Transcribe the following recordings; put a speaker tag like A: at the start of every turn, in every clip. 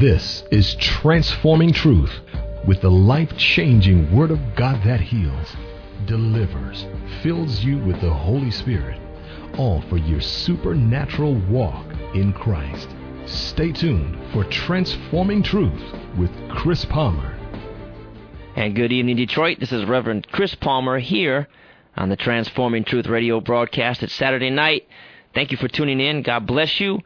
A: This is Transforming Truth with the life changing Word of God that heals, delivers, fills you with the Holy Spirit, all for your supernatural walk in Christ. Stay tuned for Transforming Truth with Chris Palmer.
B: And good evening, Detroit. This is Reverend Chris Palmer here on the Transforming Truth radio broadcast. It's Saturday night. Thank you for tuning in. God bless you.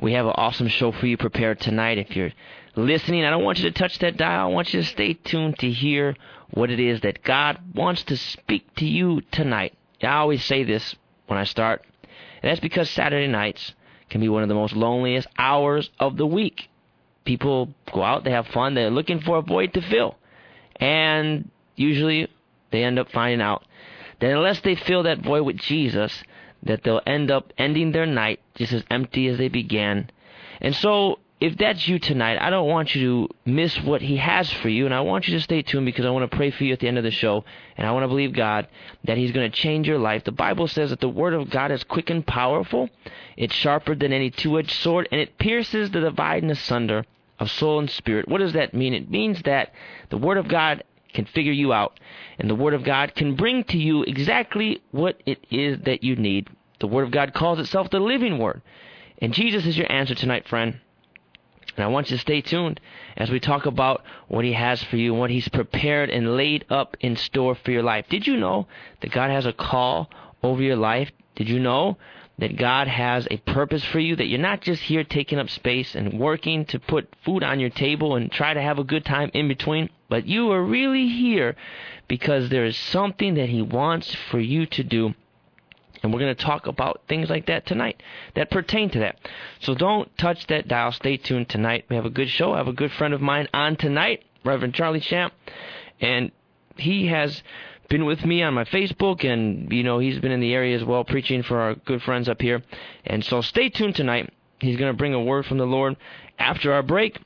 B: We have an awesome show for you prepared tonight. If you're listening, I don't want you to touch that dial. I want you to stay tuned to hear what it is that God wants to speak to you tonight. I always say this when I start, and that's because Saturday nights can be one of the most loneliest hours of the week. People go out, they have fun, they're looking for a void to fill. And usually they end up finding out that unless they fill that void with Jesus, that they'll end up ending their night just as empty as they began. And so, if that's you tonight, I don't want you to miss what He has for you, and I want you to stay tuned because I want to pray for you at the end of the show, and I want to believe God that He's going to change your life. The Bible says that the Word of God is quick and powerful, it's sharper than any two edged sword, and it pierces the dividing asunder of soul and spirit. What does that mean? It means that the Word of God can figure you out, and the Word of God can bring to you exactly what it is that you need. The Word of God calls itself the living Word. And Jesus is your answer tonight, friend. And I want you to stay tuned as we talk about what He has for you what He's prepared and laid up in store for your life. Did you know that God has a call over your life? Did you know that God has a purpose for you, that you're not just here taking up space and working to put food on your table and try to have a good time in between, but you are really here because there is something that He wants for you to do. And we're going to talk about things like that tonight that pertain to that. So don't touch that dial. Stay tuned tonight. We have a good show. I have a good friend of mine on tonight, Reverend Charlie Champ. And he has been with me on my Facebook, and you know he's been in the area as well, preaching for our good friends up here. And so stay tuned tonight. He's going to bring a word from the Lord after our break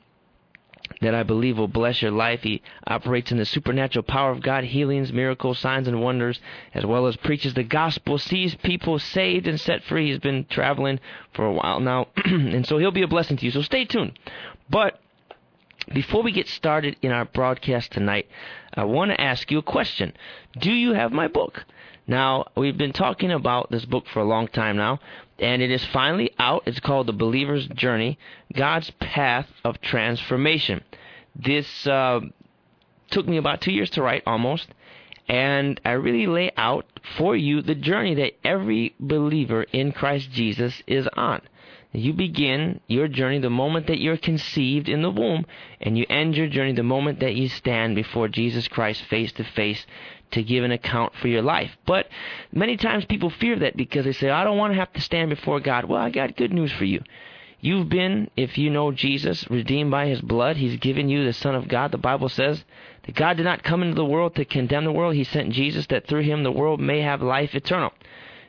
B: that I believe will bless your life. He operates in the supernatural power of God, healings, miracles, signs, and wonders, as well as preaches the gospel, sees people saved and set free. He's been traveling for a while now, and so he'll be a blessing to you. So stay tuned. But before we get started in our broadcast tonight, I want to ask you a question. Do you have my book? Now, we've been talking about this book for a long time now, and it is finally out. It's called The Believer's Journey God's Path of Transformation. This uh, took me about two years to write almost, and I really lay out for you the journey that every believer in Christ Jesus is on. You begin your journey the moment that you're conceived in the womb, and you end your journey the moment that you stand before Jesus Christ face to face to give an account for your life. But many times people fear that because they say, I don't want to have to stand before God. Well, I got good news for you. You've been, if you know Jesus, redeemed by his blood. He's given you the Son of God. The Bible says that God did not come into the world to condemn the world. He sent Jesus that through him the world may have life eternal.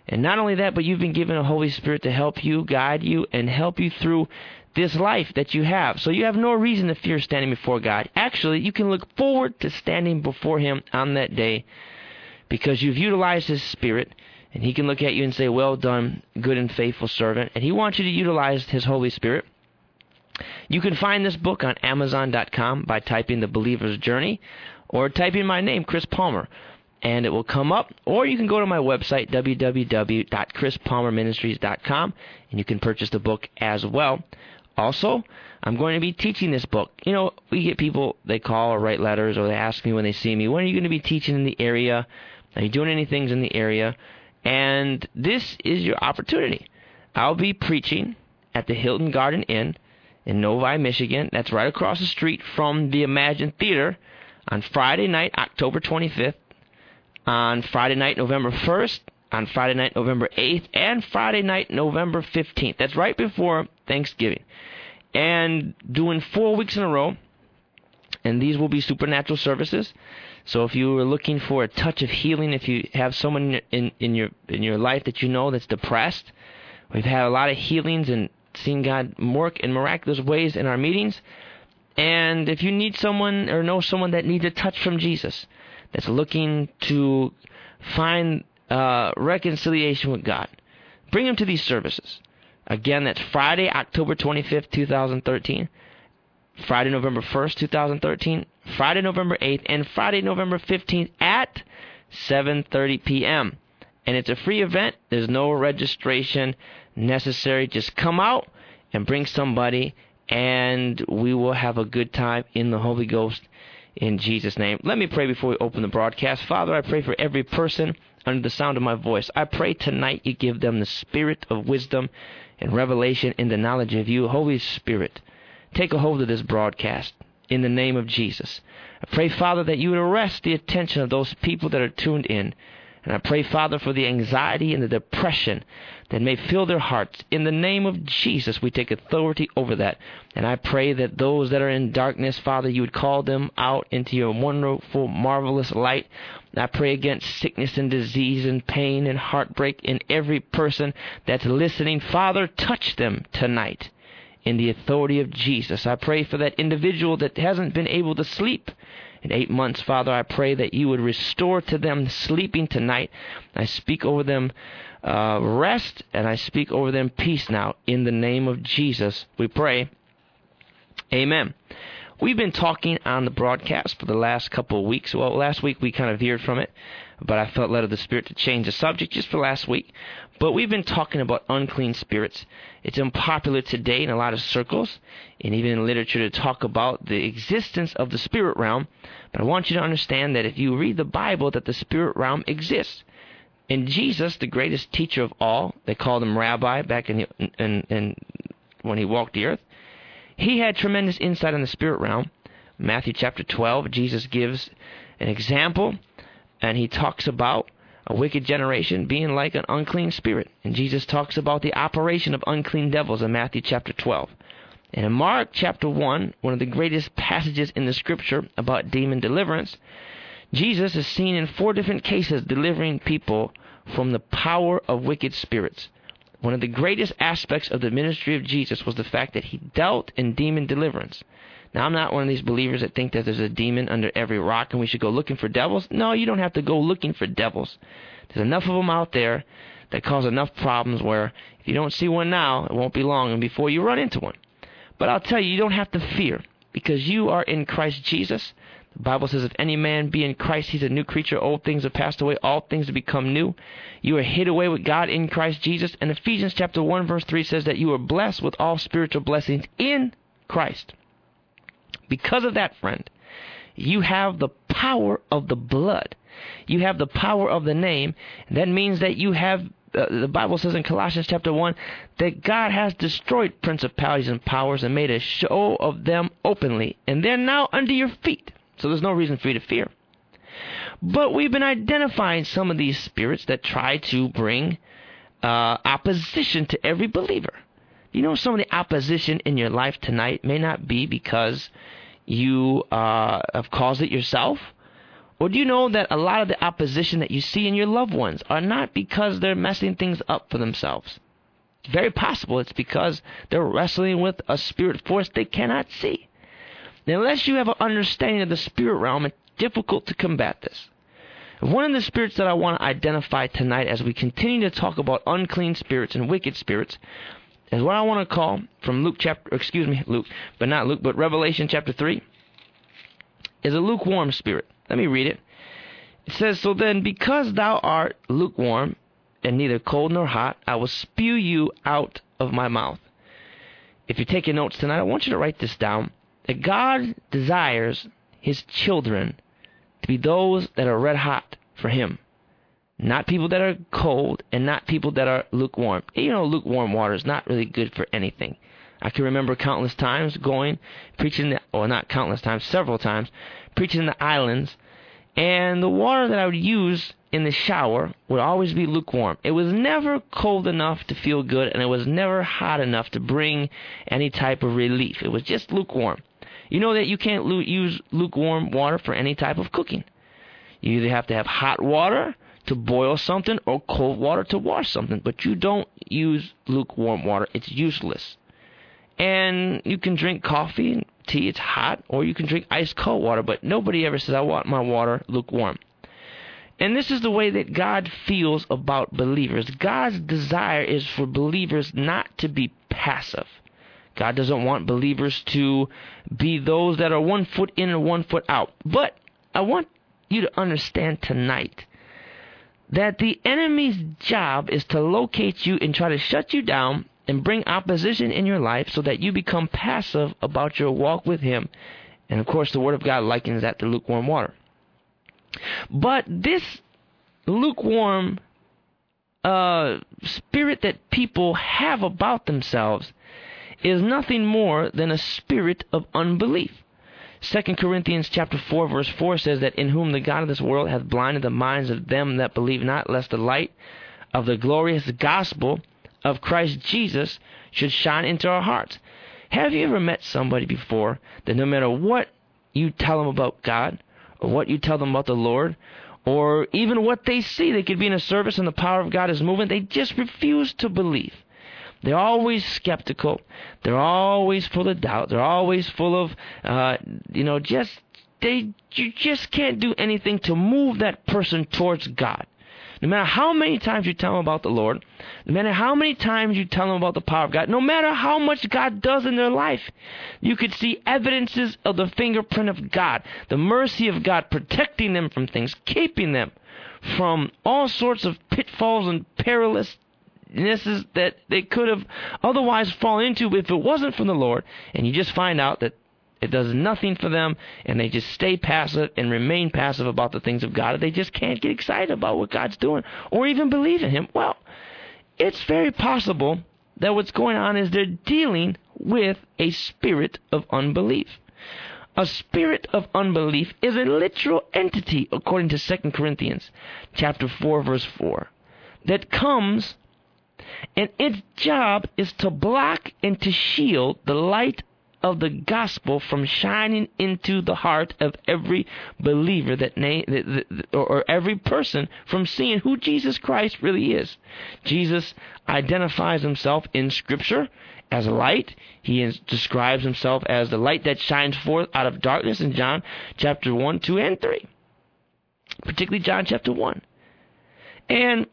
B: And not only that, but you've been given a Holy Spirit to help you, guide you, and help you through this life that you have. So you have no reason to fear standing before God. Actually, you can look forward to standing before Him on that day because you've utilized His Spirit, and He can look at you and say, Well done, good and faithful servant. And He wants you to utilize His Holy Spirit. You can find this book on Amazon.com by typing The Believer's Journey or typing my name, Chris Palmer and it will come up. Or you can go to my website, www.chrispalmerministries.com, and you can purchase the book as well. Also, I'm going to be teaching this book. You know, we get people, they call or write letters or they ask me when they see me, when are you going to be teaching in the area? Are you doing any things in the area? And this is your opportunity. I'll be preaching at the Hilton Garden Inn in Novi, Michigan. That's right across the street from the Emagine Theater on Friday night, October 25th on Friday night, November 1st, on Friday night, November 8th, and Friday night, November 15th. That's right before Thanksgiving. And doing four weeks in a row, and these will be supernatural services. So if you are looking for a touch of healing, if you have someone in, in your in your life that you know that's depressed, we've had a lot of healings and seen God work in miraculous ways in our meetings. And if you need someone or know someone that needs a touch from Jesus, that's looking to find uh, reconciliation with God, bring them to these services. Again, that's Friday, October 25th, 2013. Friday, November 1st, 2013, Friday, November 8th, and Friday, November 15th at 7:30 p.m. And it's a free event. There's no registration necessary. Just come out and bring somebody and we will have a good time in the Holy Ghost in Jesus' name. Let me pray before we open the broadcast. Father, I pray for every person under the sound of my voice. I pray tonight you give them the spirit of wisdom and revelation in the knowledge of you. Holy Spirit, take a hold of this broadcast in the name of Jesus. I pray, Father, that you would arrest the attention of those people that are tuned in and I pray, Father, for the anxiety and the depression that may fill their hearts. In the name of Jesus, we take authority over that. And I pray that those that are in darkness, Father, you would call them out into your wonderful, marvelous light. I pray against sickness and disease and pain and heartbreak in every person that's listening. Father, touch them tonight in the authority of Jesus. I pray for that individual that hasn't been able to sleep in eight months, Father, I pray that you would restore to them sleeping tonight. I speak over them uh, rest and I speak over them peace now. In the name of Jesus, we pray. Amen. We've been talking on the broadcast for the last couple of weeks. Well, last week we kind of veered from it, but I felt led of the Spirit to change the subject just for last week. But we've been talking about unclean spirits. It's unpopular today in a lot of circles and even in literature to talk about the existence of the spirit realm. But I want you to understand that if you read the Bible, that the spirit realm exists. And Jesus, the greatest teacher of all, they called him Rabbi back in, the, in, in when he walked the earth. He had tremendous insight on the spirit realm. Matthew chapter 12, Jesus gives an example, and he talks about a wicked generation being like an unclean spirit. And Jesus talks about the operation of unclean devils in Matthew chapter 12. And in Mark chapter 1, one of the greatest passages in the scripture about demon deliverance, Jesus is seen in four different cases delivering people from the power of wicked spirits. One of the greatest aspects of the ministry of Jesus was the fact that he dealt in demon deliverance. Now, I'm not one of these believers that think that there's a demon under every rock and we should go looking for devils. No, you don't have to go looking for devils. There's enough of them out there that cause enough problems where if you don't see one now, it won't be long and before you run into one. But I'll tell you, you don't have to fear because you are in Christ Jesus. The Bible says, if any man be in Christ, he's a new creature. Old things have passed away, all things have become new. You are hid away with God in Christ Jesus. And Ephesians chapter 1, verse 3 says that you are blessed with all spiritual blessings in Christ. Because of that, friend, you have the power of the blood. You have the power of the name. That means that you have uh, the Bible says in Colossians chapter 1 that God has destroyed principalities and powers and made a show of them openly, and they're now under your feet. So there's no reason for you to fear. But we've been identifying some of these spirits that try to bring uh, opposition to every believer. You know, some of the opposition in your life tonight may not be because you uh, have caused it yourself or do you know that a lot of the opposition that you see in your loved ones are not because they're messing things up for themselves? It's very possible it's because they're wrestling with a spirit force they cannot see. Now, unless you have an understanding of the spirit realm, it's difficult to combat this. One of the spirits that I want to identify tonight as we continue to talk about unclean spirits and wicked spirits is what I want to call from Luke chapter, excuse me, Luke, but not Luke, but Revelation chapter 3, is a lukewarm spirit. Let me read it. It says, So then, because thou art lukewarm, and neither cold nor hot, I will spew you out of my mouth. If you're taking notes tonight, I want you to write this down. That God desires his children to be those that are red hot for him. Not people that are cold and not people that are lukewarm. You know, lukewarm water is not really good for anything. I can remember countless times going, preaching, the, well, not countless times, several times, preaching in the islands, and the water that I would use in the shower would always be lukewarm. It was never cold enough to feel good, and it was never hot enough to bring any type of relief. It was just lukewarm. You know that you can't use lukewarm water for any type of cooking. You either have to have hot water to boil something or cold water to wash something, but you don't use lukewarm water. It's useless. And you can drink coffee and tea, it's hot, or you can drink ice cold water, but nobody ever says, I want my water lukewarm. And this is the way that God feels about believers. God's desire is for believers not to be passive. God doesn't want believers to be those that are one foot in and one foot out. But I want you to understand tonight that the enemy's job is to locate you and try to shut you down and bring opposition in your life so that you become passive about your walk with him. And of course, the Word of God likens that to lukewarm water. But this lukewarm uh, spirit that people have about themselves is nothing more than a spirit of unbelief. 2 Corinthians chapter 4 verse 4 says that in whom the God of this world hath blinded the minds of them that believe not, lest the light of the glorious gospel of Christ Jesus should shine into our hearts. Have you ever met somebody before that no matter what you tell them about God, or what you tell them about the Lord, or even what they see, they could be in a service and the power of God is moving, they just refuse to believe. They're always skeptical. They're always full of doubt. They're always full of, uh, you know, just they you just can't do anything to move that person towards God. No matter how many times you tell them about the Lord, no matter how many times you tell them about the power of God, no matter how much God does in their life, you could see evidences of the fingerprint of God, the mercy of God protecting them from things, keeping them from all sorts of pitfalls and perilous is that they could have otherwise fallen into if it wasn't from the Lord. And you just find out that it does nothing for them, and they just stay passive and remain passive about the things of God. They just can't get excited about what God's doing or even believe in Him. Well, it's very possible that what's going on is they're dealing with a spirit of unbelief. A spirit of unbelief is a literal entity, according to 2 Corinthians chapter 4, verse 4, that comes and its job is to block and to shield the light of the gospel from shining into the heart of every believer that na- or every person from seeing who Jesus Christ really is. Jesus identifies himself in scripture as light. He is, describes himself as the light that shines forth out of darkness in John chapter 1, 2 and 3. Particularly John chapter 1. And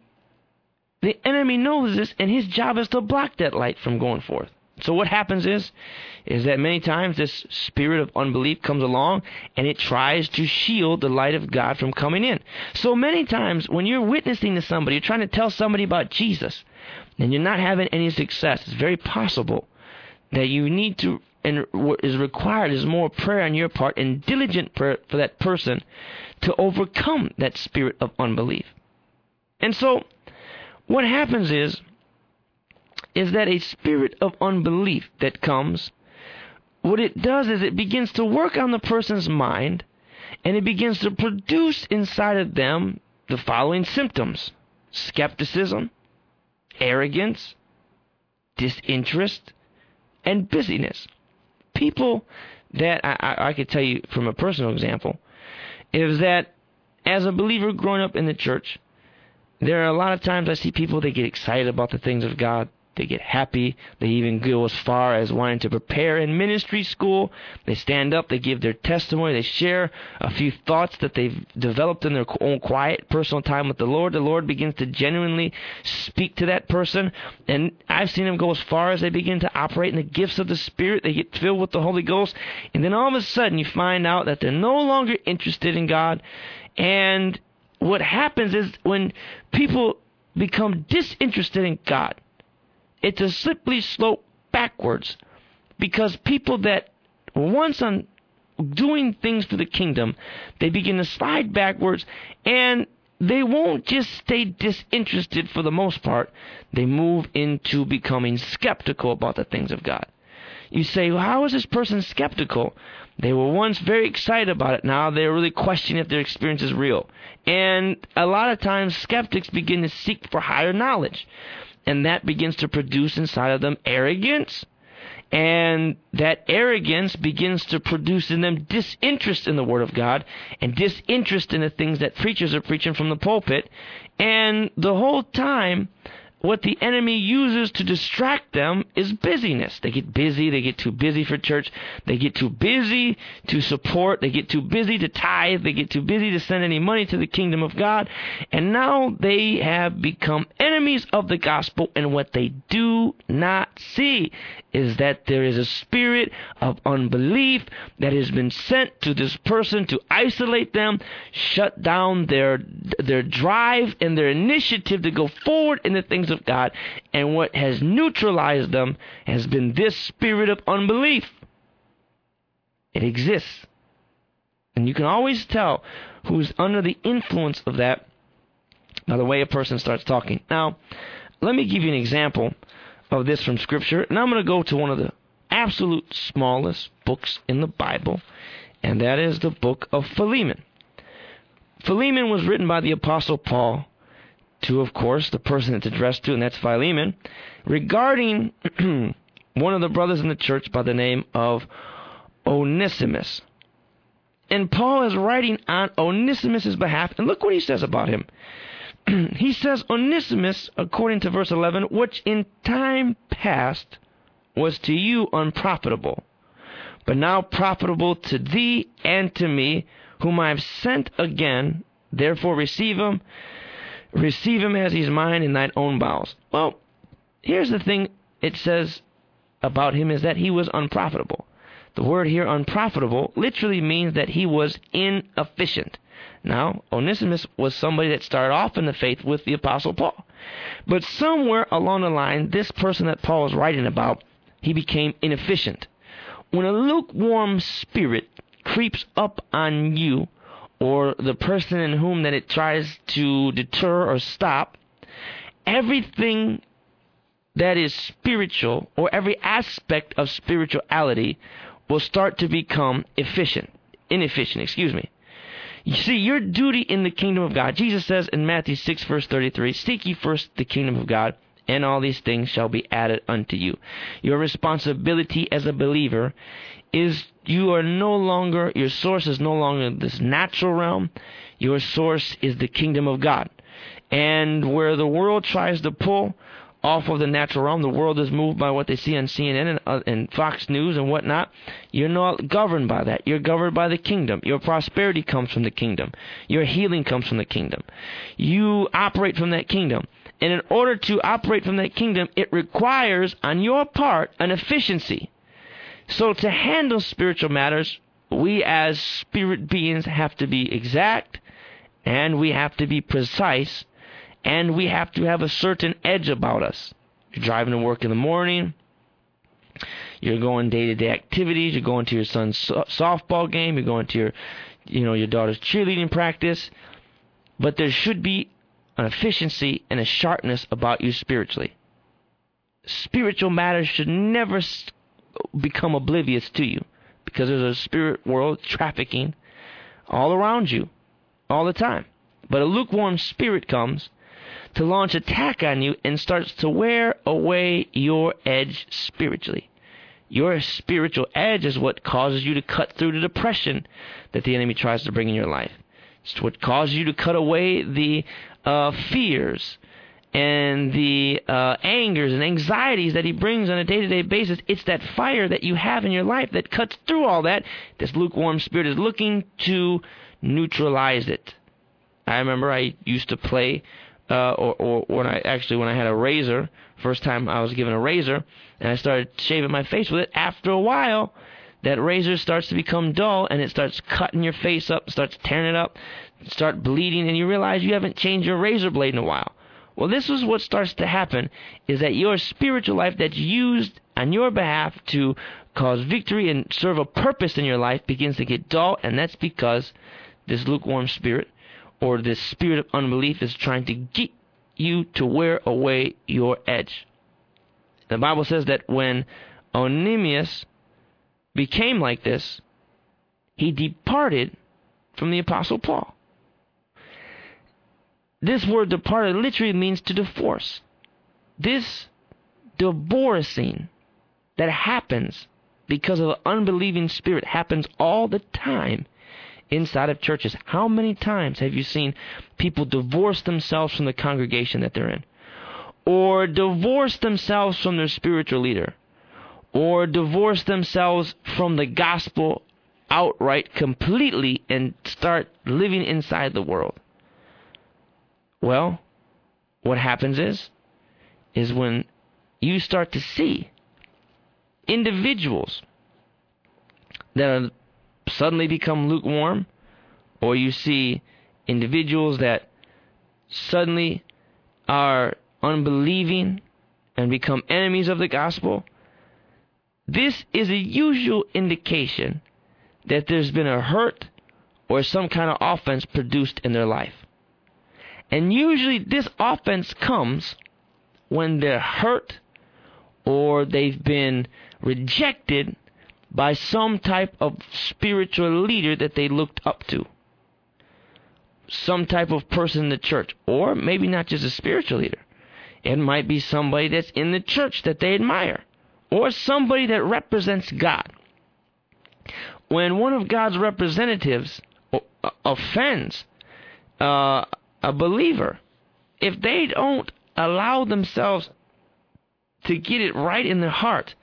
B: the enemy knows this, and his job is to block that light from going forth. So what happens is, is that many times this spirit of unbelief comes along and it tries to shield the light of God from coming in. So many times when you're witnessing to somebody, you're trying to tell somebody about Jesus, and you're not having any success, it's very possible that you need to, and what is required is more prayer on your part and diligent prayer for that person to overcome that spirit of unbelief. And so, what happens is is that a spirit of unbelief that comes what it does is it begins to work on the person's mind and it begins to produce inside of them the following symptoms skepticism, arrogance, disinterest, and busyness. People that I, I, I could tell you from a personal example is that as a believer growing up in the church, there are a lot of times I see people they get excited about the things of God. They get happy. They even go as far as wanting to prepare in ministry school. They stand up, they give their testimony, they share a few thoughts that they've developed in their own quiet personal time with the Lord. The Lord begins to genuinely speak to that person. And I've seen them go as far as they begin to operate in the gifts of the Spirit. They get filled with the Holy Ghost. And then all of a sudden you find out that they're no longer interested in God. And what happens is when people become disinterested in God, it's a slippery slope backwards because people that once on doing things for the kingdom, they begin to slide backwards and they won't just stay disinterested for the most part. They move into becoming skeptical about the things of God. You say, well, how is this person skeptical? They were once very excited about it. Now they're really questioning if their experience is real. And a lot of times skeptics begin to seek for higher knowledge. And that begins to produce inside of them arrogance. And that arrogance begins to produce in them disinterest in the Word of God and disinterest in the things that preachers are preaching from the pulpit. And the whole time, what the enemy uses to distract them is busyness. They get busy, they get too busy for church, they get too busy to support, they get too busy to tithe, they get too busy to send any money to the kingdom of God, and now they have become enemies of the gospel, and what they do not see is that there is a spirit of unbelief that has been sent to this person to isolate them, shut down their their drive and their initiative to go forward in the things of God, and what has neutralized them has been this spirit of unbelief. It exists. And you can always tell who's under the influence of that by the way a person starts talking. Now, let me give you an example of this from Scripture, and I'm going to go to one of the absolute smallest books in the Bible, and that is the book of Philemon. Philemon was written by the Apostle Paul to, of course, the person it's addressed to, and that's Philemon, regarding one of the brothers in the church by the name of Onesimus. And Paul is writing on Onesimus' behalf, and look what he says about him. he says, Onesimus, according to verse 11, which in time past was to you unprofitable, but now profitable to thee and to me, whom I have sent again. Therefore receive him, receive him as he's mine in thine own bowels. Well, here's the thing it says about him is that he was unprofitable. The word here, unprofitable, literally means that he was inefficient. Now, Onesimus was somebody that started off in the faith with the Apostle Paul. But somewhere along the line, this person that Paul is writing about, he became inefficient. When a lukewarm spirit creeps up on you, or the person in whom that it tries to deter or stop, everything that is spiritual, or every aspect of spirituality, will start to become efficient, inefficient, excuse me. You see, your duty in the kingdom of God, Jesus says in Matthew 6, verse 33, Seek ye first the kingdom of God, and all these things shall be added unto you. Your responsibility as a believer is you are no longer, your source is no longer this natural realm. Your source is the kingdom of God. And where the world tries to pull off of the natural realm, the world is moved by what they see on CNN and, uh, and Fox News and whatnot. You're not governed by that. You're governed by the kingdom. Your prosperity comes from the kingdom. Your healing comes from the kingdom. You operate from that kingdom. And in order to operate from that kingdom, it requires on your part an efficiency. So to handle spiritual matters, we as spirit beings have to be exact and we have to be precise and we have to have a certain edge about us. You're driving to work in the morning, you're going day to day activities, you're going to your son's softball game, you're going to your you know your daughter's cheerleading practice, but there should be an efficiency and a sharpness about you spiritually. Spiritual matters should never become oblivious to you because there's a spirit world trafficking all around you all the time. But a lukewarm spirit comes to launch attack on you and starts to wear away your edge spiritually. Your spiritual edge is what causes you to cut through the depression that the enemy tries to bring in your life. It's what causes you to cut away the uh, fears and the uh, angers and anxieties that he brings on a day to day basis. It's that fire that you have in your life that cuts through all that. This lukewarm spirit is looking to neutralize it. I remember I used to play, uh, or, or when I actually when I had a razor, first time I was given a razor, and I started shaving my face with it. After a while, that razor starts to become dull and it starts cutting your face up, starts tearing it up, start bleeding, and you realize you haven't changed your razor blade in a while. Well, this is what starts to happen is that your spiritual life that's used on your behalf to cause victory and serve a purpose in your life begins to get dull, and that's because this lukewarm spirit or this spirit of unbelief is trying to get you to wear away your edge. The Bible says that when Onesimus became like this, he departed from the Apostle Paul. This word departed literally means to divorce. This divorcing that happens because of an unbelieving spirit happens all the time inside of churches. How many times have you seen people divorce themselves from the congregation that they're in? or divorce themselves from their spiritual leader or divorce themselves from the gospel outright completely and start living inside the world. Well, what happens is is when you start to see individuals that are suddenly become lukewarm or you see individuals that suddenly are unbelieving and become enemies of the gospel, this is a usual indication that there's been a hurt or some kind of offense produced in their life. And usually this offense comes when they're hurt or they've been rejected by some type of spiritual leader that they looked up to. Some type of person in the church, or maybe not just a spiritual leader. It might be somebody that's in the church that they admire, or somebody that represents God. When one of God's representatives offends uh, a believer, if they don't allow themselves to get it right in their heart,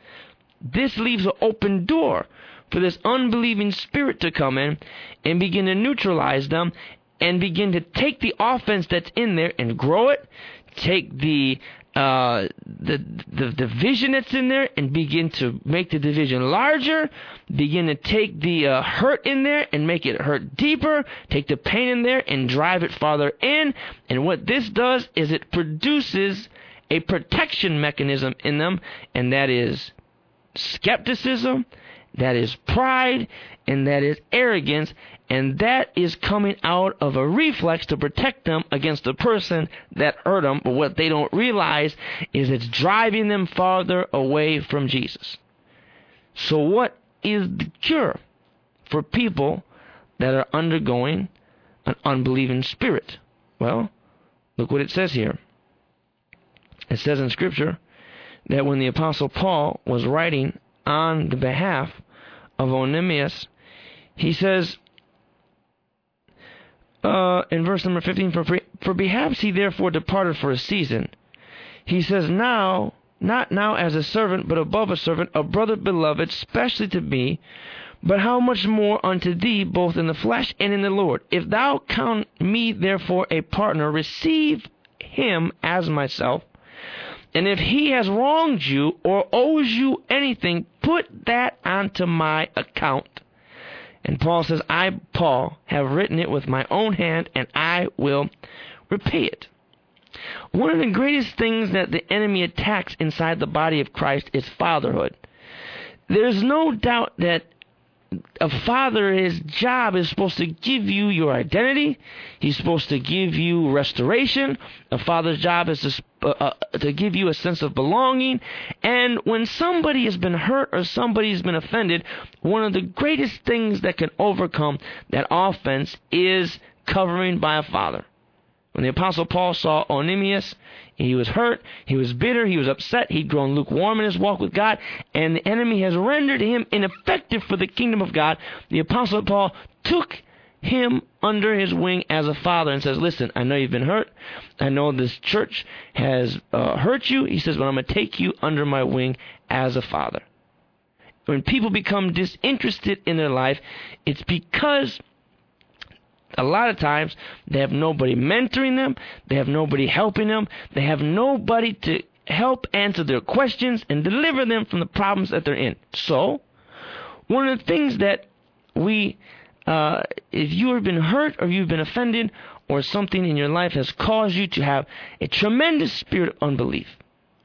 B: this leaves an open door for this unbelieving spirit to come in and begin to neutralize them and begin to take the offense that's in there and grow it, take the uh, the, the division that's in there and begin to make the division larger, begin to take the uh, hurt in there and make it hurt deeper, take the pain in there and drive it farther in. And what this does is it produces a protection mechanism in them, and that is skepticism, that is pride, and that is arrogance, and that is coming out of a reflex to protect them against the person that hurt them. But what they don't realize is it's driving them farther away from Jesus. So, what is the cure for people that are undergoing an unbelieving spirit? Well, look what it says here. It says in Scripture that when the Apostle Paul was writing on the behalf of Onesimus, he says, uh, in verse number 15, for, for perhaps he therefore departed for a season. He says, Now, not now as a servant, but above a servant, a brother beloved, specially to me, but how much more unto thee, both in the flesh and in the Lord? If thou count me therefore a partner, receive him as myself. And if he has wronged you or owes you anything, put that onto my account. And Paul says, I, Paul, have written it with my own hand, and I will repay it. One of the greatest things that the enemy attacks inside the body of Christ is fatherhood. There's no doubt that a father, his job is supposed to give you your identity. He's supposed to give you restoration. A father's job is to, uh, uh, to give you a sense of belonging. And when somebody has been hurt or somebody has been offended, one of the greatest things that can overcome that offense is covering by a father. When the Apostle Paul saw Onesimus, he was hurt, he was bitter, he was upset, he'd grown lukewarm in his walk with God, and the enemy has rendered him ineffective for the kingdom of God. The Apostle Paul took him under his wing as a father and says, Listen, I know you've been hurt. I know this church has uh, hurt you. He says, But I'm going to take you under my wing as a father. When people become disinterested in their life, it's because a lot of times they have nobody mentoring them, they have nobody helping them, they have nobody to help answer their questions and deliver them from the problems that they're in. So, one of the things that we, uh, if you have been hurt or you've been offended or something in your life has caused you to have a tremendous spirit of unbelief,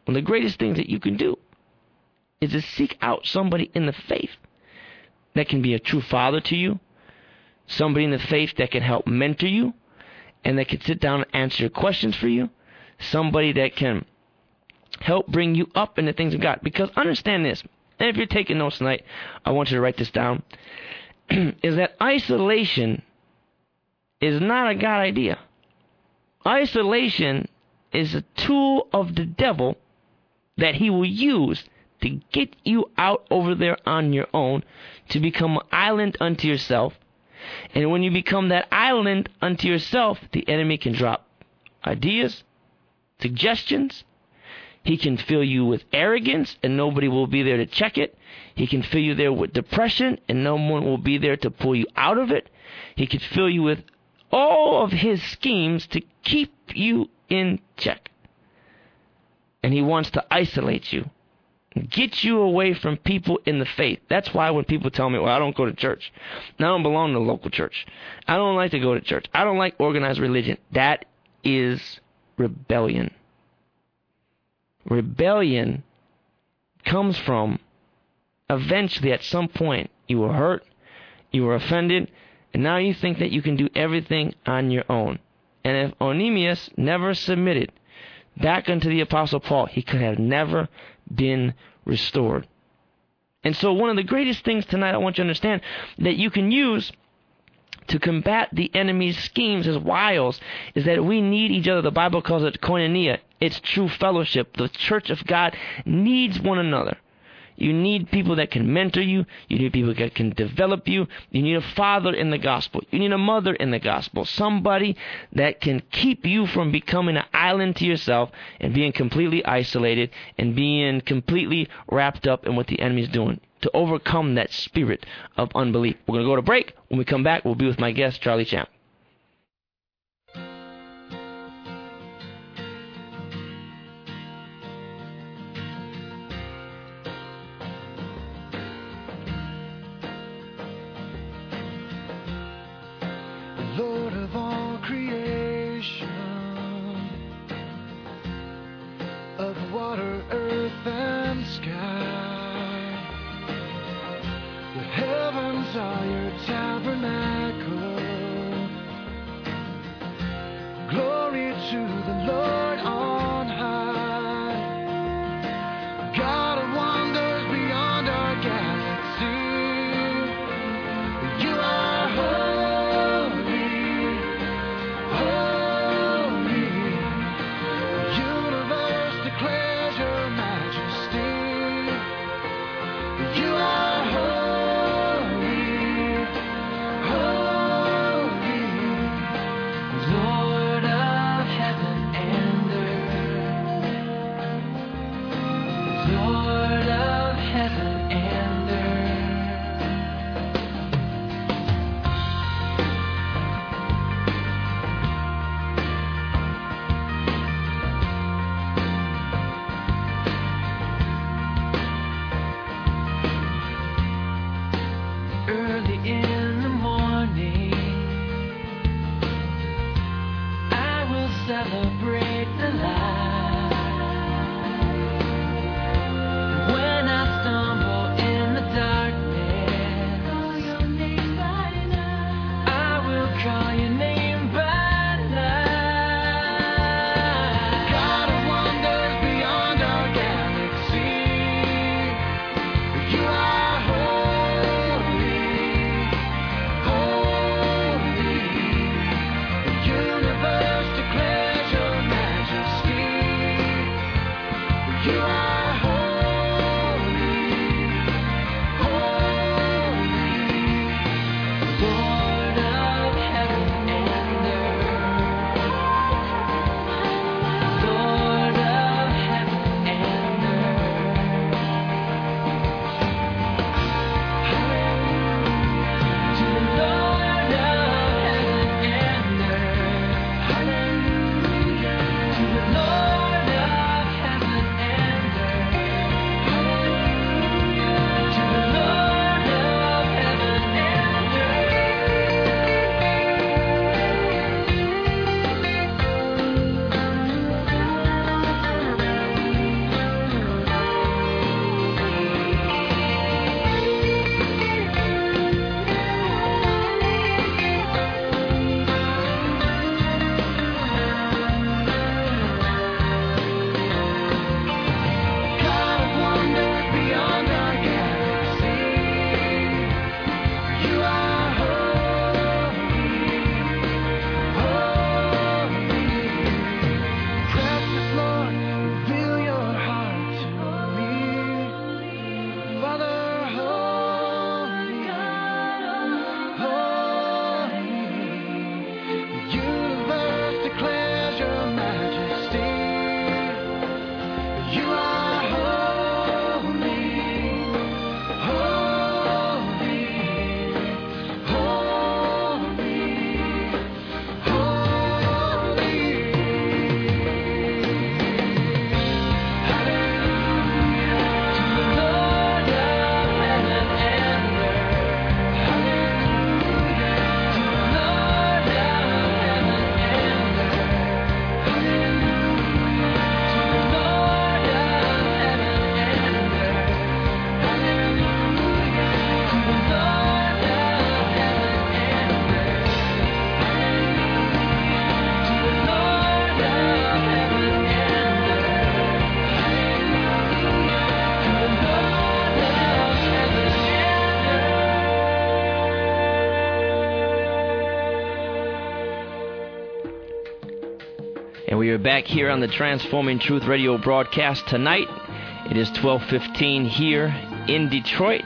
B: one of the greatest things that you can do is to seek out somebody in the faith that can be a true father to you, somebody in the faith that can help mentor you and that can sit down and answer questions for you, somebody that can help bring you up in the things of God. Because understand this, and if you're taking notes tonight, I want you to write this down, is that isolation is not a God idea. Isolation is a tool of the devil that he will use to get you out over there on your own, to become an island unto yourself, and when you become that island unto yourself, the enemy can drop ideas, suggestions, He can fill you with arrogance and nobody will be there to check it. He can fill you there with depression and no one will be there to pull you out of it. He can fill you with all of his schemes to keep you in check. And he wants to isolate you, get you away from people in the faith. That's why when people tell me, well, I don't go to church, I don't belong to the local church, I don't like to go to church, I don't like organized religion, that is rebellion. Rebellion comes from eventually at some point you were hurt, you were offended, and now you think that you can do everything on your own. And if Onesimus never submitted back unto the Apostle Paul, he could have never been restored. And so, one of the greatest things tonight I want you to understand that you can use to combat the enemy's schemes, his wiles, is that we need each other. The Bible calls it koinonia. It's true fellowship. The church of God needs one another. You need people that can mentor you. You need people that can develop you. You need a father in the gospel. You need a mother in the gospel. Somebody that can keep you from becoming an island to yourself and being completely isolated and being completely wrapped up in what the enemy's doing to overcome that spirit of unbelief. We're going to go to break. When we come back, we'll be with my guest, Charlie Champ.
C: Universe declares your
B: back here on the Transforming Truth radio broadcast tonight. It is 12:15 here in Detroit,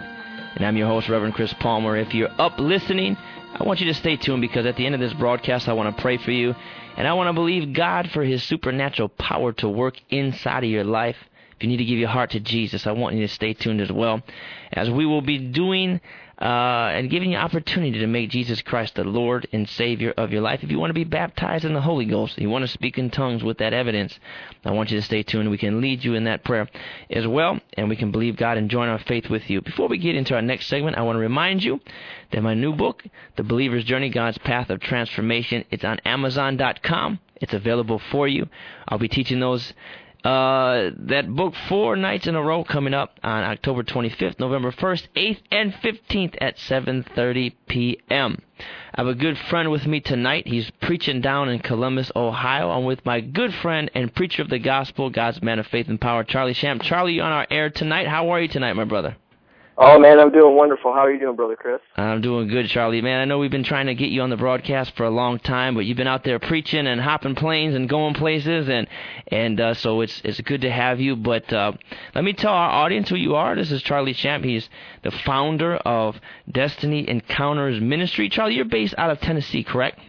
B: and I'm your host Reverend Chris Palmer. If you're up listening, I want you to stay tuned because at the end of this broadcast I want to pray for you and I want to believe God for his supernatural power to work inside of your life. If you need to give your heart to Jesus, I want you to stay tuned as well as we will be doing uh, and giving you opportunity to make Jesus Christ the Lord and Savior of your life. If you want to be baptized in the Holy Ghost, you want to speak in tongues with that evidence, I want you to stay tuned. We can lead you in that prayer as well, and we can believe God and join our faith with you. Before we get into our next segment, I want to remind you that my new book, The Believer's Journey, God's Path of Transformation, it's on Amazon.com. It's available for you. I'll be teaching those uh, that book four nights in a row coming up on October 25th, November 1st, 8th, and 15th at 7:30 p.m. I have a good friend with me tonight. He's preaching down in Columbus, Ohio. I'm with my good friend and preacher of the gospel, God's man of faith and power, Charlie Shamp. Charlie, you on our air tonight. How are you tonight, my brother?
D: Oh man, I'm doing wonderful. How are you doing, brother Chris?
B: I'm doing good, Charlie. Man, I know we've been trying to get you on the broadcast for a long time, but you've been out there preaching and hopping planes and going places, and and uh, so it's it's good to have you. But uh, let me tell our audience who you are. This is Charlie Shamp. He's the founder of Destiny Encounters Ministry. Charlie, you're based out of Tennessee, correct?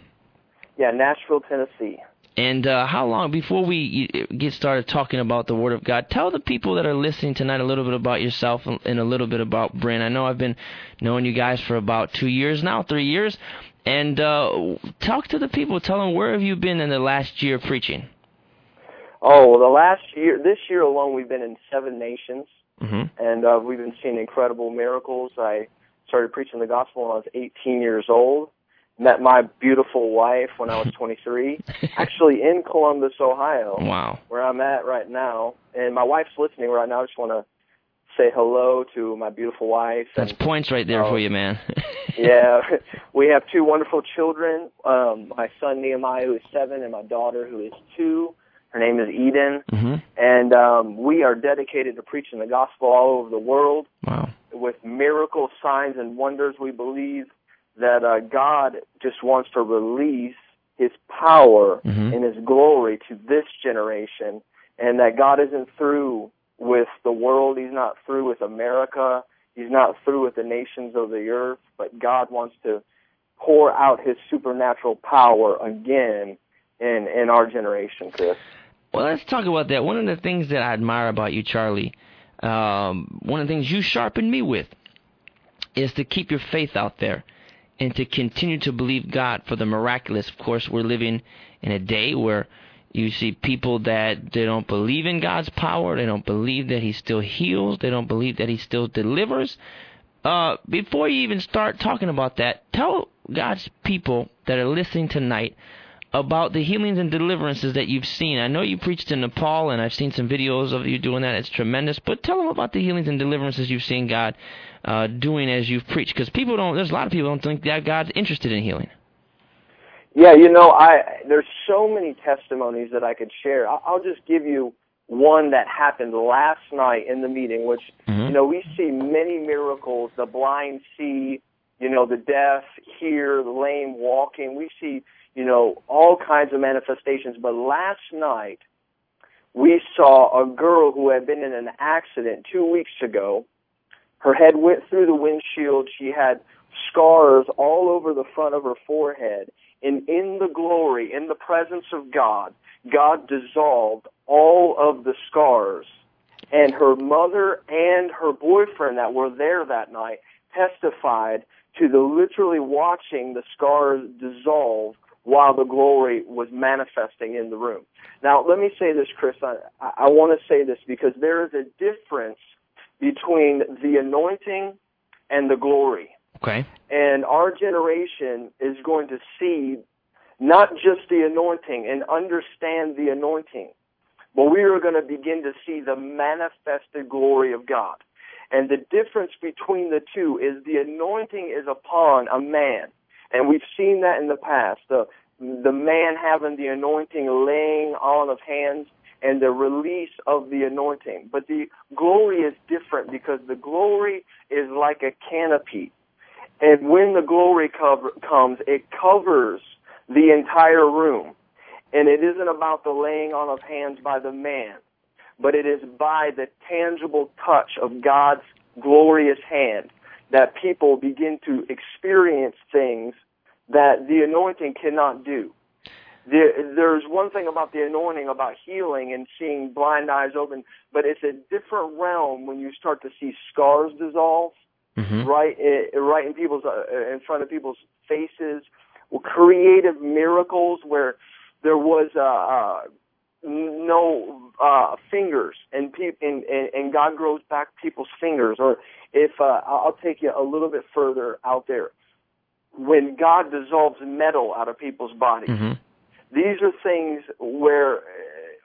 D: Yeah, Nashville, Tennessee.
B: And uh, how long before we get started talking about the Word of God? Tell the people that are listening tonight a little bit about yourself and a little bit about Bryn. I know I've been knowing you guys for about two years now, three years. And uh, talk to the people. Tell them where have you been in the last year preaching?
D: Oh, well, the last year, this year alone, we've been in seven nations,
B: mm-hmm.
D: and uh, we've been seeing incredible miracles. I started preaching the gospel when I was 18 years old met my beautiful wife when I was 23, actually in Columbus, Ohio.
B: Wow.
D: Where I'm at right now. And my wife's listening right now. I just want to say hello to my beautiful wife.
B: That's
D: and,
B: points right there
D: uh,
B: for you, man.
D: yeah. We have two wonderful children. Um, my son Nehemiah, who is seven, and my daughter, who is two. Her name is Eden.
B: Mm-hmm.
D: And um, we are dedicated to preaching the gospel all over the world.
B: Wow.
D: With miracle signs and wonders, we believe that uh, God just wants to release His power
B: mm-hmm.
D: and His glory to this generation, and that God isn't through with the world. He's not through with America. He's not through with the nations of the earth, but God wants to pour out His supernatural power again in in our generation, Chris.
B: Well, let's talk about that. One of the things that I admire about you, Charlie, um, one of the things you sharpen me with, is to keep your faith out there and to continue to believe God for the miraculous. Of course, we're living in a day where you see people that they don't believe in God's power, they don't believe that He still heals, they don't believe that He still delivers. Uh, before you even start talking about that, tell God's people that are listening tonight about the healings and deliverances that you've seen. I know you preached in Nepal, and I've seen some videos of you doing that. It's tremendous. But tell them about the healings and deliverances you've seen God uh, doing as you've preached, because people don't. There's a lot of people don't think that God's interested in healing.
D: Yeah, you know, I there's so many testimonies that I could share. I'll, I'll just give you one that happened last night in the meeting, which
B: mm-hmm.
D: you know we see many miracles. The blind see, you know, the deaf hear, the lame walking. We see, you know, all kinds of manifestations. But last night we saw a girl who had been in an accident two weeks ago her head went through the windshield. She had scars all over the front of her forehead. And in the glory, in the presence of God, God dissolved all of the scars. And her mother and her boyfriend that were there that night testified to the literally watching the scars dissolve while the glory was manifesting in the room. Now, let me say this, Chris. I, I want to say this because there is a difference between the anointing and the glory.
B: Okay.
D: And our generation is going to see not just the anointing and understand the anointing, but we are going to begin to see the manifested glory of God. And the difference between the two is the anointing is upon a man. And we've seen that in the past. The, the man having the anointing laying on of hands and the release of the anointing. But the glory is different because the glory is like a canopy. And when the glory cover, comes, it covers the entire room. And it isn't about the laying on of hands by the man, but it is by the tangible touch of God's glorious hand that people begin to experience things that the anointing cannot do. There, there's one thing about the anointing about healing and seeing blind eyes open, but it's a different realm when you start to see scars dissolve
B: Mm-hmm.
D: right right in people's uh, in front of people's faces, creative miracles where there was uh, uh, no uh, fingers and, pe- and, and and God grows back people's fingers. Or if uh, I'll take you a little bit further out there, when God dissolves metal out of people's bodies,
B: Mm-hmm.
D: these are things where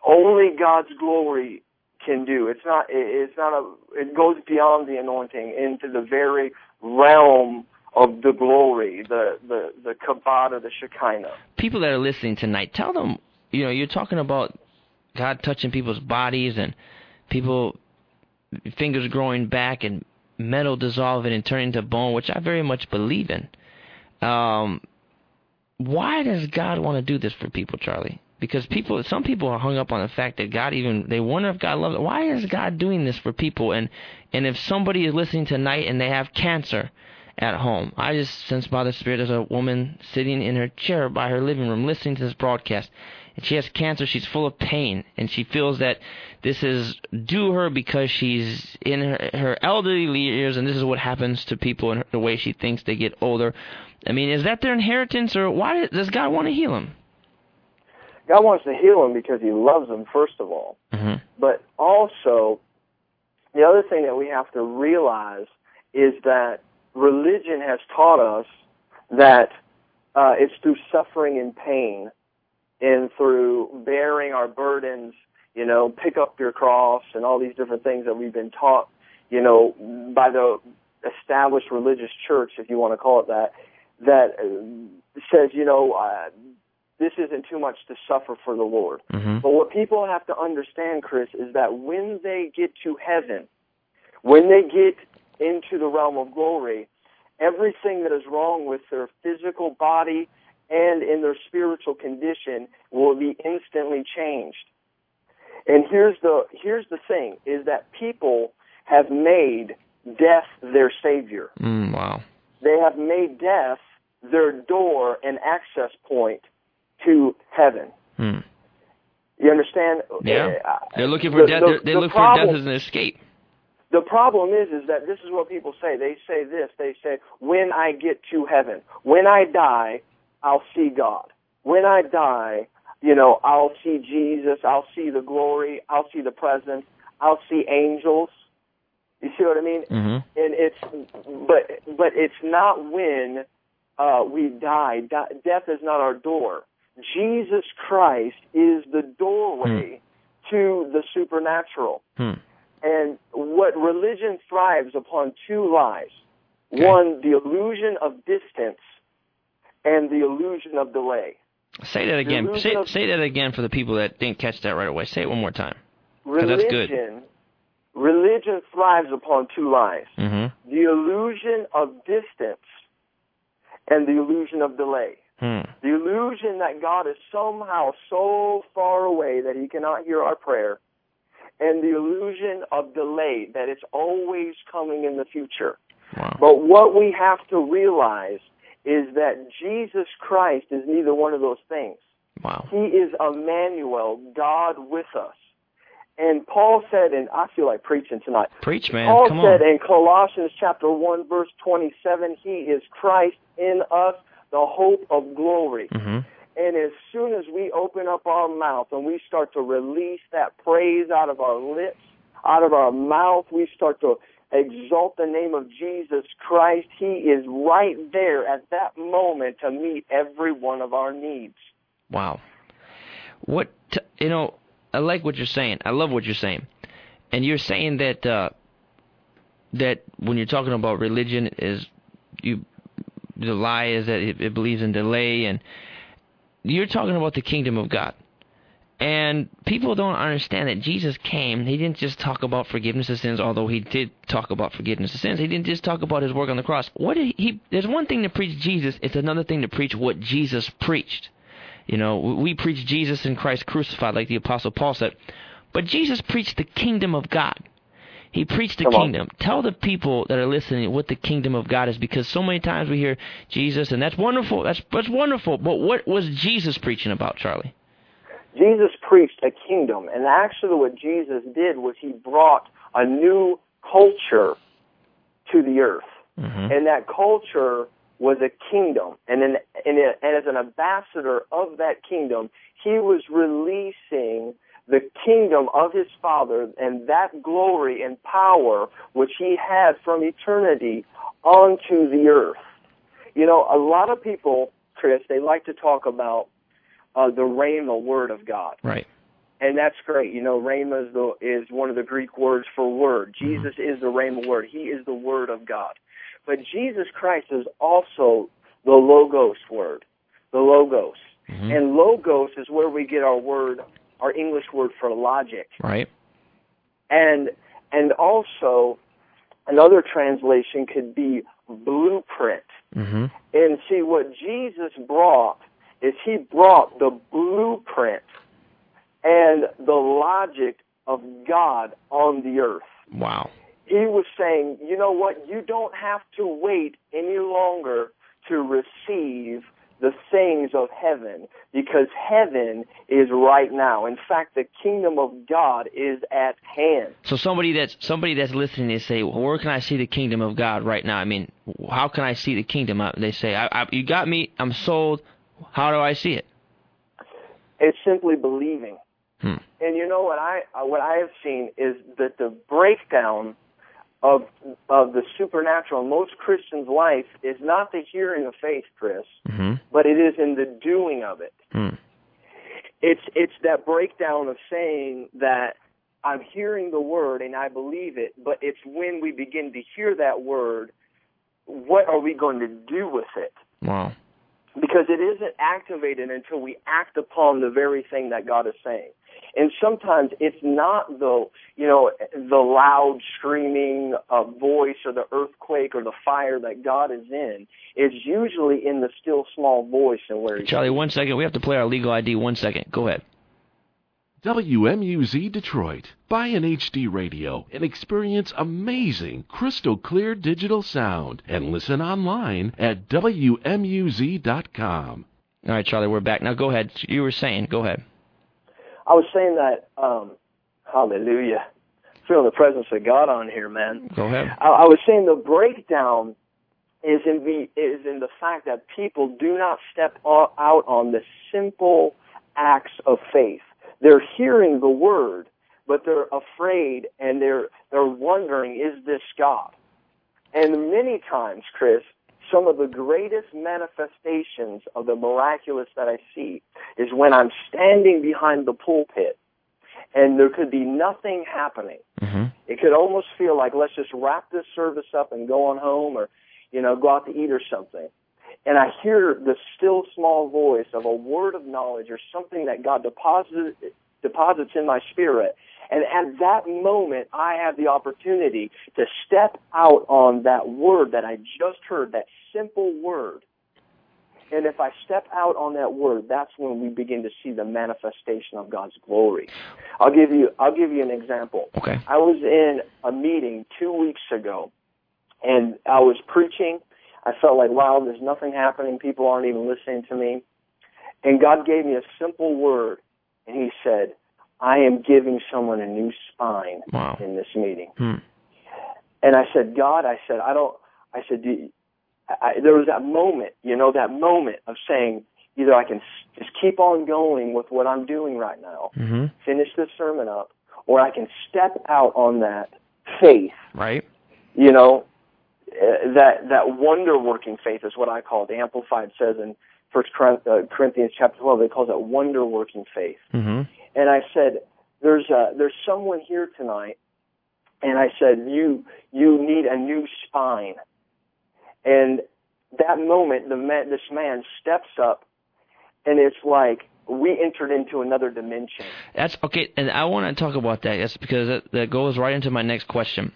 D: only God's glory can do. It's not. it- It's not a. It goes beyond the anointing into the very realm of the glory, the the the kabbalah, the shekinah.
B: People that are listening tonight, tell them, you know, you're talking about God touching people's bodies and people fingers growing back and metal dissolving and turning to bone, which I very much believe in. Um, why does God want to do this for people, Charlie? Because people, some people are hung up on the fact that God even they wonder if God loves. Why is God doing this for people? And and if somebody is listening tonight and they have cancer at home, I just sense by the Spirit there's a woman sitting in her chair by her living room listening to this broadcast, and she has cancer. She's full of pain, and she feels that this is due her because she's in her, her elderly years, and this is what happens to people in the way she thinks they get older. I mean, is that their inheritance, or why does God want to heal them?
D: God wants to heal them because He loves them, first of all.
B: Mm-hmm.
D: But also, the other thing that we have to realize is that religion has taught us that uh, it's through suffering and pain and through bearing our burdens, you know, pick up your cross and all these different things that we've been taught, you know, by the established religious church, if you want to call it that, that uh, says, you know, uh, this isn't too much to suffer for the Lord.
B: Mm-hmm.
D: But what people have to understand, Chris, is that when they get to heaven, when they get into the realm of glory, everything that is wrong with their physical body and in their spiritual condition will be instantly changed. And here's the here's the thing is that people have made death their savior.
B: Mm, wow.
D: They have made death their door and access point to heaven.
B: Hmm.
D: You understand?
B: Yeah.
D: Uh,
B: They're looking for
D: the-
B: death.
D: the-
B: they
D: the
B: look
D: problem-
B: for death as an escape.
D: The problem is, is that this is what people say. They say this. They say, "When I get to heaven, when I die, I'll see God. When I die, you know, I'll see Jesus. I'll see the glory. I'll see the presence. I'll see angels." You see what I mean?
B: Mm-hmm.
D: and it's but but it's not when uh, we die. Di- death is not our door. Jesus Christ is the doorway to the supernatural.
B: Hmm.
D: And what religion thrives upon two lies.
B: Okay.
D: One, the illusion of distance and the illusion of delay.
B: Say that again. Say
D: of-
B: say that again for the people that didn't catch that right away. Say it one more time.
D: Religion,
B: that's good.
D: religion thrives upon two lies.
B: Mm-hmm.
D: The illusion of distance and the illusion of delay.
B: Hmm.
D: The illusion that God is somehow so far away that he cannot hear our prayer, and the illusion of delay that it's always coming in the future.
B: Wow.
D: But what we have to realize is that Jesus Christ is neither one of those things.
B: Wow.
D: He is Emmanuel, God with us. And Paul said, and I feel like preaching tonight.
B: Preach, man.
D: Paul
B: Come
D: said
B: on.
D: in Colossians chapter 1 verse 27, he is Christ in us, the hope of glory.
B: Mm-hmm.
D: And as soon as we open up our mouth and we start to release that praise out of our lips, out of our mouth, we start to exalt the name of Jesus Christ. He is right there at that moment to meet every one of our needs.
B: Wow. What t- you know? I like what you're saying. I love what you're saying, and you're saying that uh, that when you're talking about religion is you the lie is that it, it believes in delay, and you're talking about the kingdom of God. And people don't understand that Jesus came. He didn't just talk about forgiveness of sins, although he did talk about forgiveness of sins. He didn't just talk about his work on the cross. What did he? There's one thing to preach Jesus. It's another thing to preach what Jesus preached. You know, we preach Jesus and Christ crucified, like the Apostle Paul said. But Jesus preached the kingdom of God. He preached the
D: Come on.
B: kingdom. Tell the people that are listening what the kingdom of God is, because so many times we hear Jesus, and that's wonderful. That's that's wonderful. But what was Jesus preaching about, Charlie?
D: Jesus preached a kingdom, and actually what Jesus did was he brought a new culture to the earth.
B: Mm-hmm.
D: And that culture was a kingdom. And, in, and, in, and as an ambassador of that kingdom, he was releasing the kingdom of his Father and that glory and power which he had from eternity onto the earth. You know, a lot of people, Chris, they like to talk about uh, the rhema word of God.
B: Right.
D: And that's great. You know, rhema is, the, is one of the Greek words for word. Jesus is the rhema word. He is the word of God. But Jesus Christ is also the logos word, the logos.
B: Mm-hmm.
D: And logos is where we get our word, our English word for logic.
B: Right.
D: And and also another translation could be blueprint.
B: Mm-hmm.
D: And see what Jesus brought is he brought the blueprint and the logic of God on the earth.
B: Wow.
D: He was saying, you know what, you don't have to wait any longer to receive the things of heaven because heaven is right now. In fact, the kingdom of God is at hand.
B: So somebody that's somebody that's listening, they say, well, "Where can I see the kingdom of God right now?" I mean, how can I see the kingdom? Uh, They say, I, I, "You got me. I'm sold. How do I see it?"
D: It's simply believing.
B: Hmm.
D: And you know what I uh, what I have seen is that the breakdown of of the supernatural in most Christians' life is not the hearing of faith, Chris,
B: Mm-hmm.
D: but it is in the doing of it.
B: Hmm.
D: It's it's that breakdown of saying that I'm hearing the word and I believe it, but it's when we begin to hear that word, what are we going to do with it?
B: Wow.
D: Because it isn't activated until we act upon the very thing that God is saying. And sometimes it's not the, you know, the loud screaming uh, voice or the earthquake or the fire that God is in. It's usually in the still small voice and where
B: Charlie, one second. We have to play our legal ID. One second. Go ahead.
E: WMUZ Detroit. Buy an HD radio and experience amazing, crystal clear digital sound. And listen online at WMUZ.com.
B: All right, Charlie, we're back. Now go ahead. You were saying. Go ahead.
D: I was saying that, um, hallelujah. Feeling the presence of God on here, man.
B: Go ahead.
D: I, I was saying the breakdown is in the is in the fact that people do not step out on the simple acts of faith. They're hearing the word, but they're afraid and they're they're wondering, is this God? And many times, Chris, some of the greatest manifestations of the miraculous that I see is when I'm standing behind the pulpit and there could be nothing happening.
B: Mm-hmm.
D: It could almost feel like let's just wrap this service up and go on home or, you know, go out to eat or something. And I hear the still small voice of a word of knowledge or something that God deposits deposits in my spirit. And at that moment, I have the opportunity to step out on that word that I just heard, that simple word. And if I step out on that word, that's when we begin to see the manifestation of God's glory. I'll give you, I'll give you an example.
B: Okay.
D: I was in a meeting two weeks ago and I was preaching. I felt like, wow, there's nothing happening. People aren't even listening to me. And God gave me a simple word and he said, I am giving someone a new spine
B: Wow.
D: in this meeting.
B: Hmm.
D: And I said, God, I said, I don't, I said, do you, I, there was that moment, you know, that moment of saying, either I can s- just keep on going with what I'm doing right now,
B: Mm-hmm.
D: finish this sermon up, or I can step out on that faith,
B: Right.
D: you know, that, that wonder working faith is what I call it. Amplified says in First Corinthians chapter 12, it calls it wonder working faith
B: Mm-hmm.
D: and I said, "There's uh, there's someone here tonight," and I said, "You you need a new spine." And that moment, the man, this man steps up, and it's like we entered into another dimension.
B: That's okay, and I want to talk about that. That's because that, that goes right into my next question.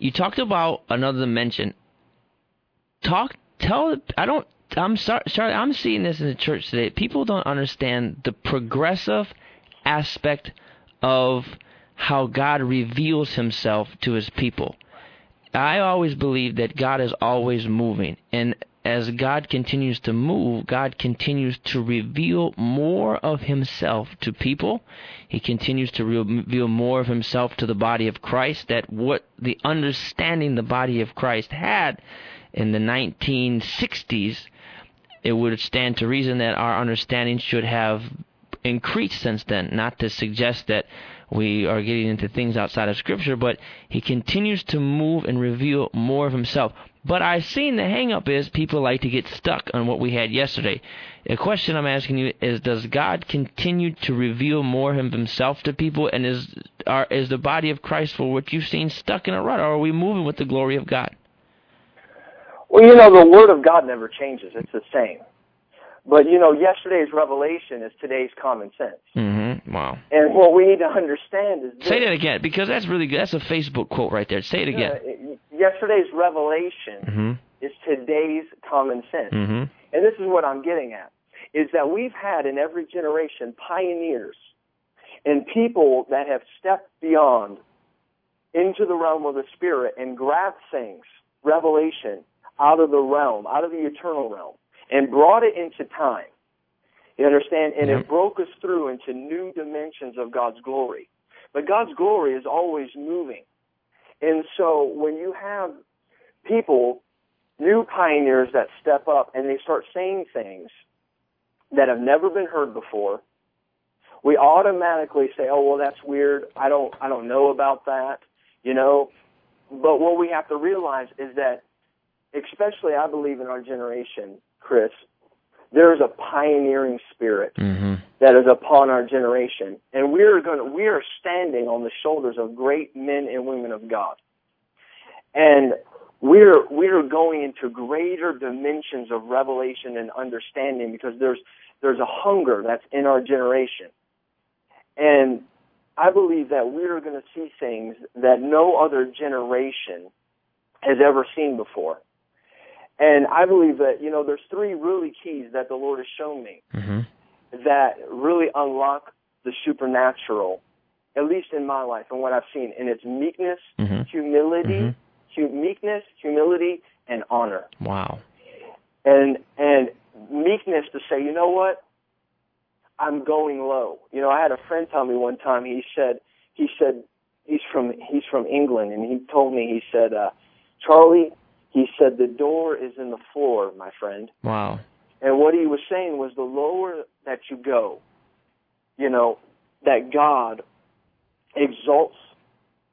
B: You talked about another dimension. Talk, tell. I don't I'm sorry, Charlie. I'm seeing this in the church today. People don't understand the progressive aspect of how God reveals Himself to His people. I always believe that God is always moving, and as God continues to move, God continues to reveal more of Himself to people. He continues to reveal more of Himself to the body of Christ. That what the understanding the body of Christ had in the 1960s, it would stand to reason that our understanding should have increased since then. Not to suggest that we are getting into things outside of Scripture, but He continues to move and reveal more of Himself. But I've seen the hangup is people like to get stuck on what we had yesterday. The question I'm asking you is: Does God continue to reveal more of Himself to people, and is are, is the body of Christ, for what you've seen, stuck in a rut, or are we moving with the glory of God?
D: Well, you know, the Word of God never changes; it's the same. But you know, yesterday's revelation is today's common sense.
B: Mm-hmm. Wow.
D: And what we need to understand is this.
B: Say that again, because that's really good. That's a Facebook quote right there. Say it again.
D: Uh, yesterday's revelation
B: Mm-hmm.
D: is today's common sense.
B: Mm-hmm.
D: And this is what I'm getting at, is that we've had in every generation pioneers and people that have stepped beyond into the realm of the spirit and grabbed things, revelation, out of the realm, out of the eternal realm, and brought it into time. You understand? And
B: Yep.
D: it broke us through into new dimensions of God's glory. But God's glory is always moving. And so when you have people, new pioneers that step up and they start saying things that have never been heard before, we automatically say, "Oh, well, that's weird. I don't, I don't know about that," you know. But what we have to realize is that, especially I believe in our generation, Chris, there's a pioneering spirit
B: Mm-hmm.
D: that is upon our generation, and we are going to, we are standing on the shoulders of great men and women of God, and we're we're going into greater dimensions of revelation and understanding because there's there's a hunger that's in our generation, and I believe that we're going to see things that no other generation has ever seen before. And I believe that, you know, there's three really keys that the Lord has shown me
B: Mm-hmm.
D: that really unlock the supernatural, at least in my life and what I've seen. And it's meekness,
B: Mhm.
D: humility,
B: Mhm.
D: hu- meekness, humility, and honor.
B: Wow.
D: And and meekness to say, you know what? I'm going low. You know, I had a friend tell me one time. He said, he said, he's from he's from England, and he told me he said, uh, Charlie, he said the door is in the floor, my friend.
B: Wow.
D: And what he was saying was the lower that you go, you know, that God exalts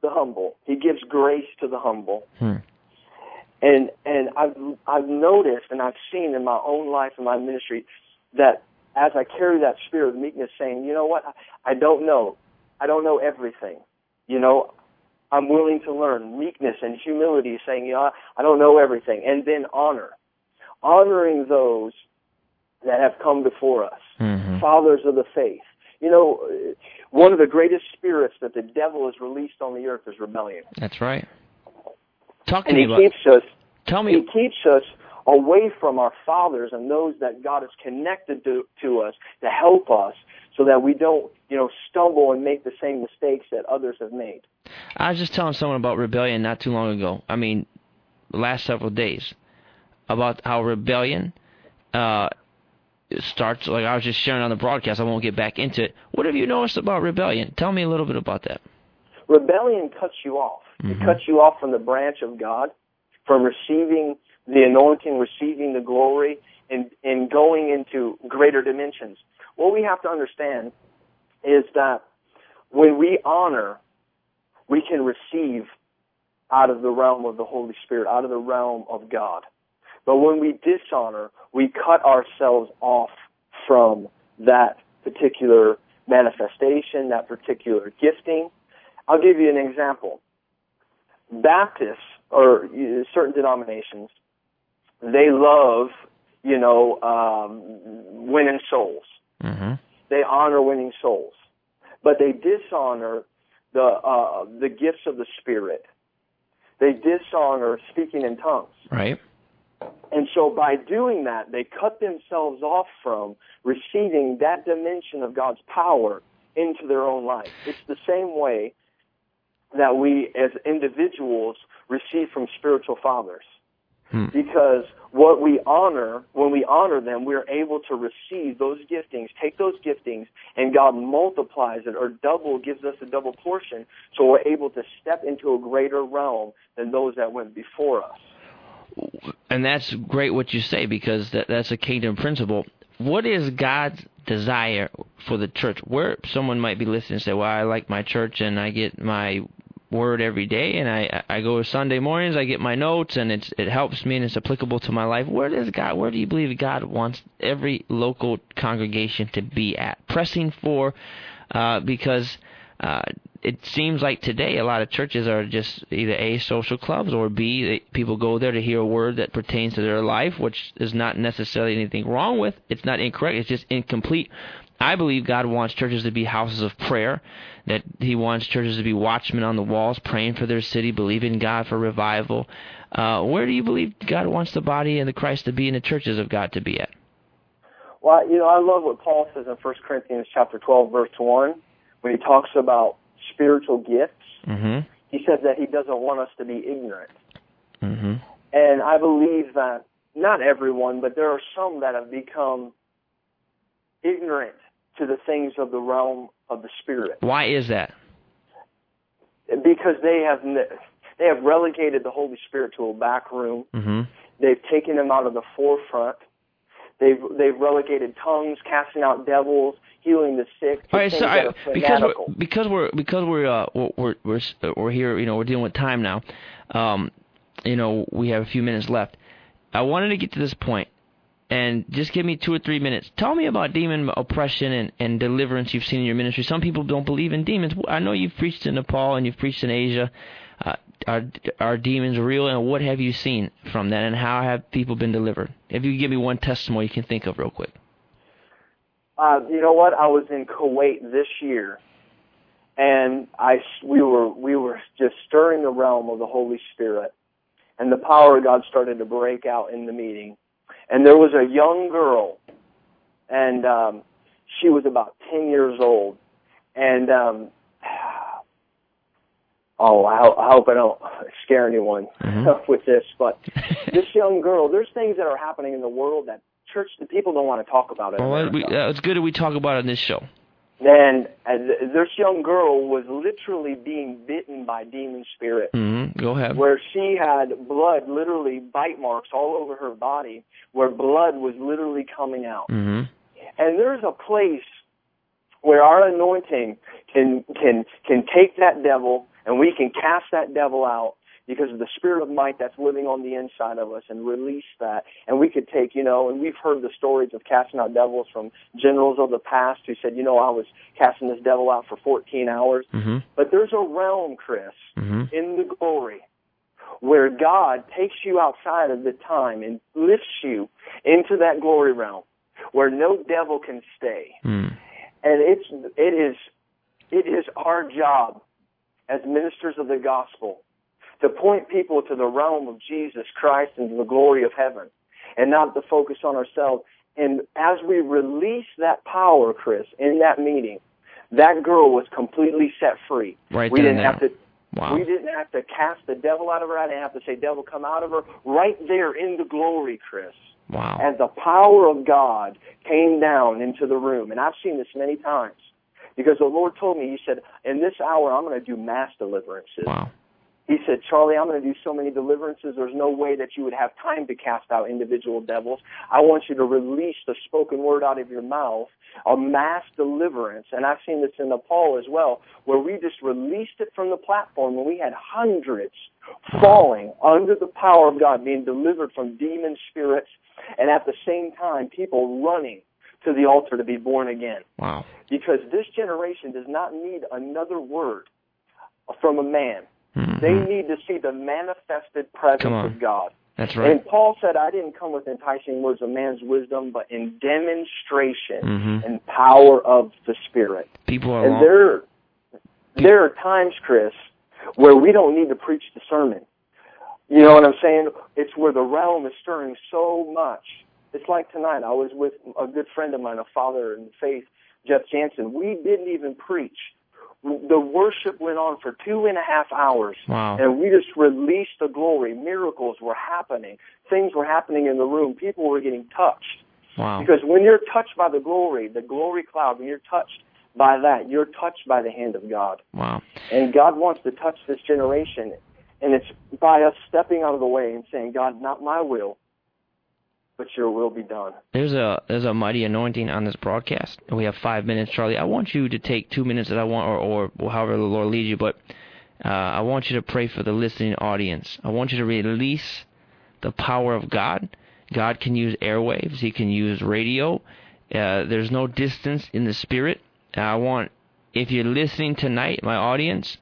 D: the humble. He gives grace to the humble.
B: Hmm.
D: And and I've I've noticed and I've seen in my own life and my ministry that as I carry that spirit of meekness saying, you know what, I, I don't know. I don't know everything. You know, I'm willing to learn. Meekness and humility saying, you know, I don't know everything. And then honor. Honoring those that have come before us.
B: Mm-hmm.
D: Fathers of the faith. You know, one of the greatest spirits that the devil has released on the earth is rebellion.
B: That's right. Talk to
D: And
B: me
D: he
B: about.
D: keeps us
B: Tell me.
D: he keeps us away from our fathers and those that God has connected to, to us to help us so that we don't, you know, stumble and make the same mistakes that others have made.
B: I was just telling someone about rebellion not too long ago. I mean, the last several days about how rebellion uh, starts. Like I was just sharing on the broadcast. I won't get back into it. What have you noticed about rebellion? Tell me a little bit about that.
D: Rebellion cuts you off.
B: Mhm.
D: It cuts you off from the branch of God, from receiving the anointing, receiving the glory, and, and going into greater dimensions. What we have to understand is that when we honor, we can receive out of the realm of the Holy Spirit, out of the realm of God. But when we dishonor, we cut ourselves off from that particular manifestation, that particular gifting. I'll give you an example. Baptists or certain denominations, they love, you know, um, winning souls.
B: Mm-hmm.
D: They honor winning souls, but they dishonor the uh, the gifts of the Spirit. They dishonor speaking in tongues.
B: Right.
D: And so by doing that, they cut themselves off from receiving that dimension of God's power into their own life. It's the same way that we as individuals receive from spiritual fathers. Hmm. Because what we honor, when we honor them, we're able to receive those giftings, take those giftings, and God multiplies it or double, gives us a double portion, so we're able to step into a greater realm than those that went before us
B: and that's great what you say because that, that's a kingdom principle. What is God's desire for the church? Where someone might be listening and say, "Well, I like my church and I get my word every day and I I go Sunday mornings, I get my notes and it's it helps me and it's applicable to my life." Where does God? Where do you believe God wants every local congregation to be at? Pressing for, uh, because uh, it seems like today a lot of churches are just either A, social clubs, or B, they, people go there to hear a word that pertains to their life, which is not necessarily anything wrong with. It's not incorrect, it's just incomplete. I believe God wants churches to be houses of prayer, that He wants churches to be watchmen on the walls, praying for their city, believing God for revival. Uh, where do you believe God wants the body and the Christ to be and the churches of God to be at?
D: Well, you know, I love what Paul says in 1 Corinthians chapter 12, verse 1 when he talks about spiritual gifts, mm-hmm. he says that he doesn't want us to be ignorant. Mm-hmm. And I believe that not everyone, but there are some that have become ignorant to the things of the realm of the spirit.
B: Why is that?
D: Because they have they have relegated the Holy Spirit to a back room. Mm-hmm. They've taken him out of the forefront. They've they've relegated tongues, casting out devils, healing the sick.
B: All right, so I, because we're, because we're because we're uh, we're we're we're here, you know, we're dealing with time now. Um, you know, we have a few minutes left. I wanted to get to this point, and just give me two or three minutes. Tell me about demon oppression and, and deliverance you've seen in your ministry. Some people don't believe in demons. I know you've preached in Nepal and you've preached in Asia. Uh, are are demons real, and what have you seen from that, and how have people been delivered? If you give me one testimony you can think of real quick.
D: Uh, you know what? I was in Kuwait this year, and I we were we were just stirring the realm of the Holy Spirit, and the power of God started to break out in the meeting. And there was a young girl, and um, she was about ten years old, and um, oh, I, I hope I don't scare anyone mm-hmm. with this, but this young girl, there's things that are happening in the world that church, the people don't want to talk about it.
B: Well, we, uh, it's good that we talk about it on this show.
D: And uh, this young girl was literally being bitten by demon spirit.
B: Mm-hmm. Go ahead.
D: Where she had blood, literally bite marks all over her body, where blood was literally coming out. Mm-hmm. And there's a place where our anointing can can can take that devil and we can cast that devil out because of the spirit of might that's living on the inside of us and release that. And we could take, you know, and we've heard the stories of casting out devils from generals of the past who said, you know, I was casting this devil out for 14 hours. Mm-hmm. But there's a realm, Chris, mm-hmm. in the glory where God takes you outside of the time and lifts you into that glory realm where no devil can stay. Mm. And it's, it is, it is our job as ministers of the gospel to point people to the realm of Jesus Christ and to the glory of heaven and not to focus on ourselves. And as we release that power, Chris, in that meeting, that girl was completely set free.
B: Right
D: we didn't have to Wow. We didn't have to cast the devil out of her. I didn't have to say, devil, come out of her. Right there in the glory, Chris.
B: Wow.
D: And the power of God came down into the room. And I've seen this many times. Because the Lord told me, He said, in this hour, I'm going to do mass deliverances.
B: Wow.
D: He said, Charlie, I'm going to do so many deliverances. There's no way that you would have time to cast out individual devils. I want you to release the spoken word out of your mouth, a mass deliverance. And I've seen this in Nepal as well, where we just released it from the platform and we had hundreds falling under the power of God, being delivered from demon spirits, and at the same time, people running to the altar to be born again.
B: Wow.
D: Because this generation does not need another word from a man.
B: Mm-hmm.
D: They need to see the manifested presence of God.
B: That's right.
D: And Paul said, I didn't come with enticing words of man's wisdom, but in demonstration mm-hmm. and power of the Spirit.
B: People are
D: and
B: long-
D: there, there are times, Chris, where we don't need to preach the sermon. You know what I'm saying? It's where the realm is stirring so much. It's like tonight. I was with a good friend of mine, a father in faith, Jeff Jansen. We didn't even preach. The worship went on for two and a half hours.
B: Wow.
D: And we just released the glory. Miracles were happening. Things were happening in the room. People were getting touched.
B: Wow.
D: Because when you're touched by the glory, the glory cloud, when you're touched by that, you're touched by the hand of God.
B: Wow.
D: And God wants to touch this generation. And it's by us stepping out of the way and saying, God, not my will, but your will be done.
B: There's a there's a mighty anointing on this broadcast. We have five minutes, Charlie. I want you to take two minutes that I want, or, or however the Lord leads you, but uh, I want you to pray for the listening audience. I want you to release the power of God. God can use airwaves. He can use radio. Uh, there's no distance in the spirit. I want, if you're listening tonight, my audience,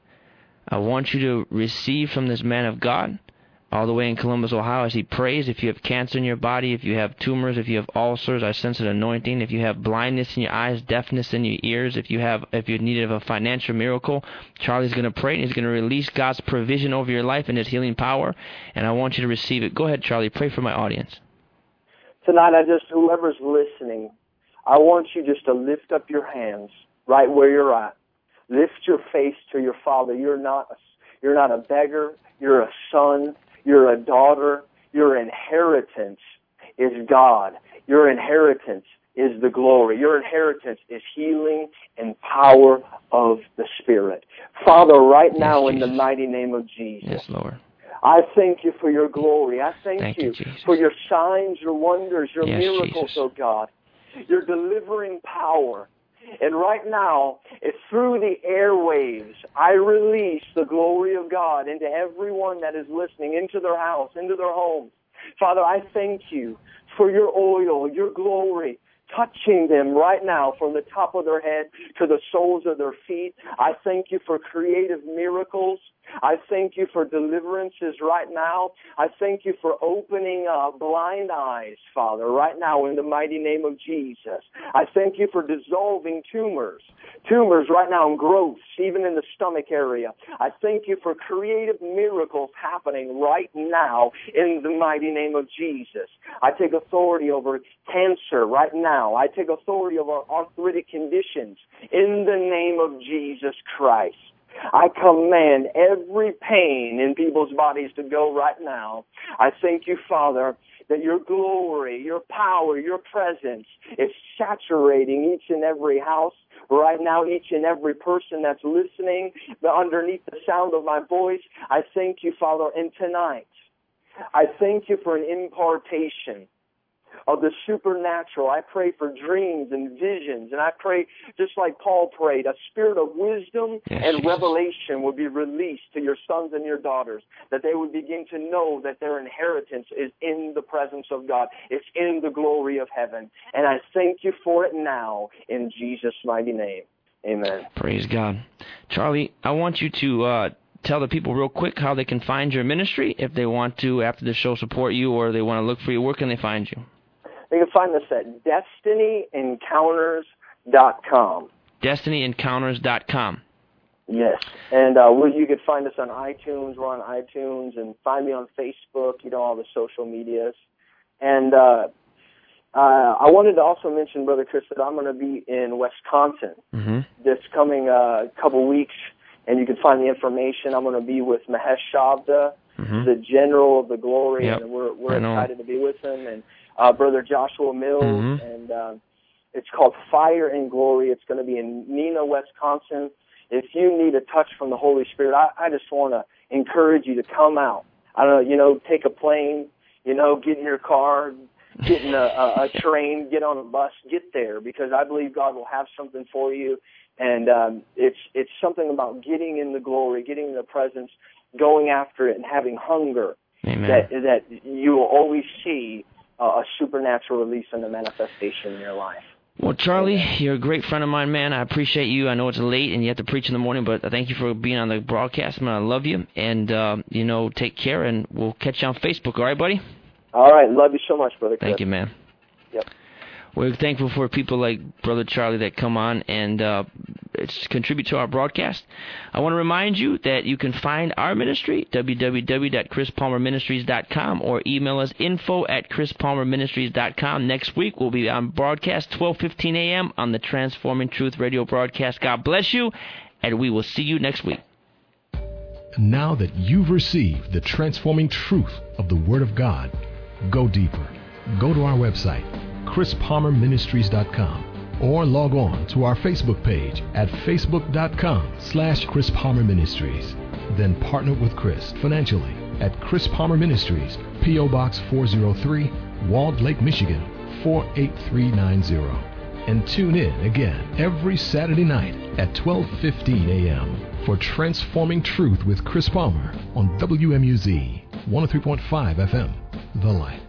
B: I want you to receive from this man of God all the way in Columbus, Ohio, as he prays. If you have cancer in your body, if you have tumors, if you have ulcers, I sense an anointing. If you have blindness in your eyes, deafness in your ears, if you have, if you're needed of a financial miracle, Charlie's going to pray and he's going to release God's provision over your life and His healing power. And I want you to receive it. Go ahead, Charlie. Pray for my audience.
D: Tonight, I just whoever's listening, I want you just to lift up your hands right where you're at. Lift your face to your Father. You're not a, you're not a beggar. You're a son. You're a daughter. Your inheritance is God. Your inheritance is the glory. Your inheritance is healing and power of the Spirit. Father, right
B: Yes,
D: now in the mighty name of Jesus,
B: Yes, Lord.
D: I thank you for your glory. I thank,
B: Thank you, Jesus.
D: for your signs, your wonders, your
B: Yes,
D: miracles,
B: Jesus.
D: oh God. Your delivering power. And right now, it's through the airwaves, I release the glory of God into everyone that is listening, into their house, into their homes. Father, I thank you for your oil, your glory, touching them right now from the top of their head to the soles of their feet. I thank you for creative miracles. I thank you for deliverances right now. I thank you for opening uh, blind eyes, Father, right now in the mighty name of Jesus. I thank you for dissolving tumors, tumors right now and growths, even in the stomach area. I thank you for creative miracles happening right now in the mighty name of Jesus. I take authority over cancer right now. I take authority over arthritic conditions in the name of Jesus Christ. I command every pain in people's bodies to go right now. I thank you, Father, that your glory, your power, your presence is saturating each and every house right now, each and every person that's listening underneath the sound of my voice. I thank you, Father, and tonight, I thank you for an impartation of the supernatural. I pray for dreams and visions, and I pray, just like Paul prayed, a spirit of wisdom
B: Yes,
D: and
B: Jesus.
D: revelation would be released to your sons and your daughters, that they would begin to know that their inheritance is in the presence of God. It's in the glory of heaven. And I thank you for it now in Jesus' mighty name. Amen.
B: Praise God. Charlie, I want you to uh, tell the people real quick how they can find your ministry if they want to, after the show, support you or they want to look for you. Where can they find you?
D: You can find us at destinyencounters.com.
B: DestinyEncounters.com.
D: Yes, and uh, you could find us on iTunes. We're on iTunes, and find me on Facebook. You know all the social medias. And uh, uh, I wanted to also mention, Brother Chris, that I'm going to be in Wisconsin
B: Mm-hmm.
D: this coming uh, couple weeks, and you can find the information. I'm going to be with Mahesh Chavda,
B: Mm-hmm.
D: the General of the Glory,
B: Yep,
D: and we're we're excited to be with him, and uh, Brother Joshua Mills,
B: Mhm.
D: and um, it's called Fire and Glory. It's going to be in Neenah, Wisconsin. If you need a touch from the Holy Spirit, I, I just want to encourage you to come out. I don't know, you know, take a plane, you know, get in your car, get in a, a, a train, get on a bus, get there, because I believe God will have something for you. And um, it's it's something about getting in the glory, getting in the presence, going after it, and having hunger
B: Amen.
D: that that you will always see uh, a supernatural release and a manifestation in your life.
B: Well, Charlie, you're a great friend of mine, man. I appreciate you. I know it's late and you have to preach in the morning, but I thank you for being on the broadcast, man. I love you. And, uh, you know, take care, and we'll catch you on Facebook. All right, buddy?
D: All right, love you so much, brother.
B: Thank
D: Chris.
B: you, man.
D: Yep.
B: We're thankful for people like Brother Charlie that come on and uh, contribute to our broadcast. I want to remind you that you can find our ministry, www.chrispalmerministries.com, or email us info at chrispalmerministries.com. Next week, we'll be on broadcast 12.15 a.m. on the Transforming Truth radio broadcast. God bless you, and we will see you next week.
A: Now that you've received the transforming truth of the Word of God, go deeper. Go to our website, chrispalmerministries.com or log on to our Facebook page at facebook.com slash Chris Palmer Ministries. Then partner with Chris financially at Chris Palmer Ministries, P.O. Box 403, Walled Lake, Michigan 48390. And tune in again every Saturday night at 12:15 a.m. for Transforming Truth with Chris Palmer on WMUZ 103.5 FM. The Light.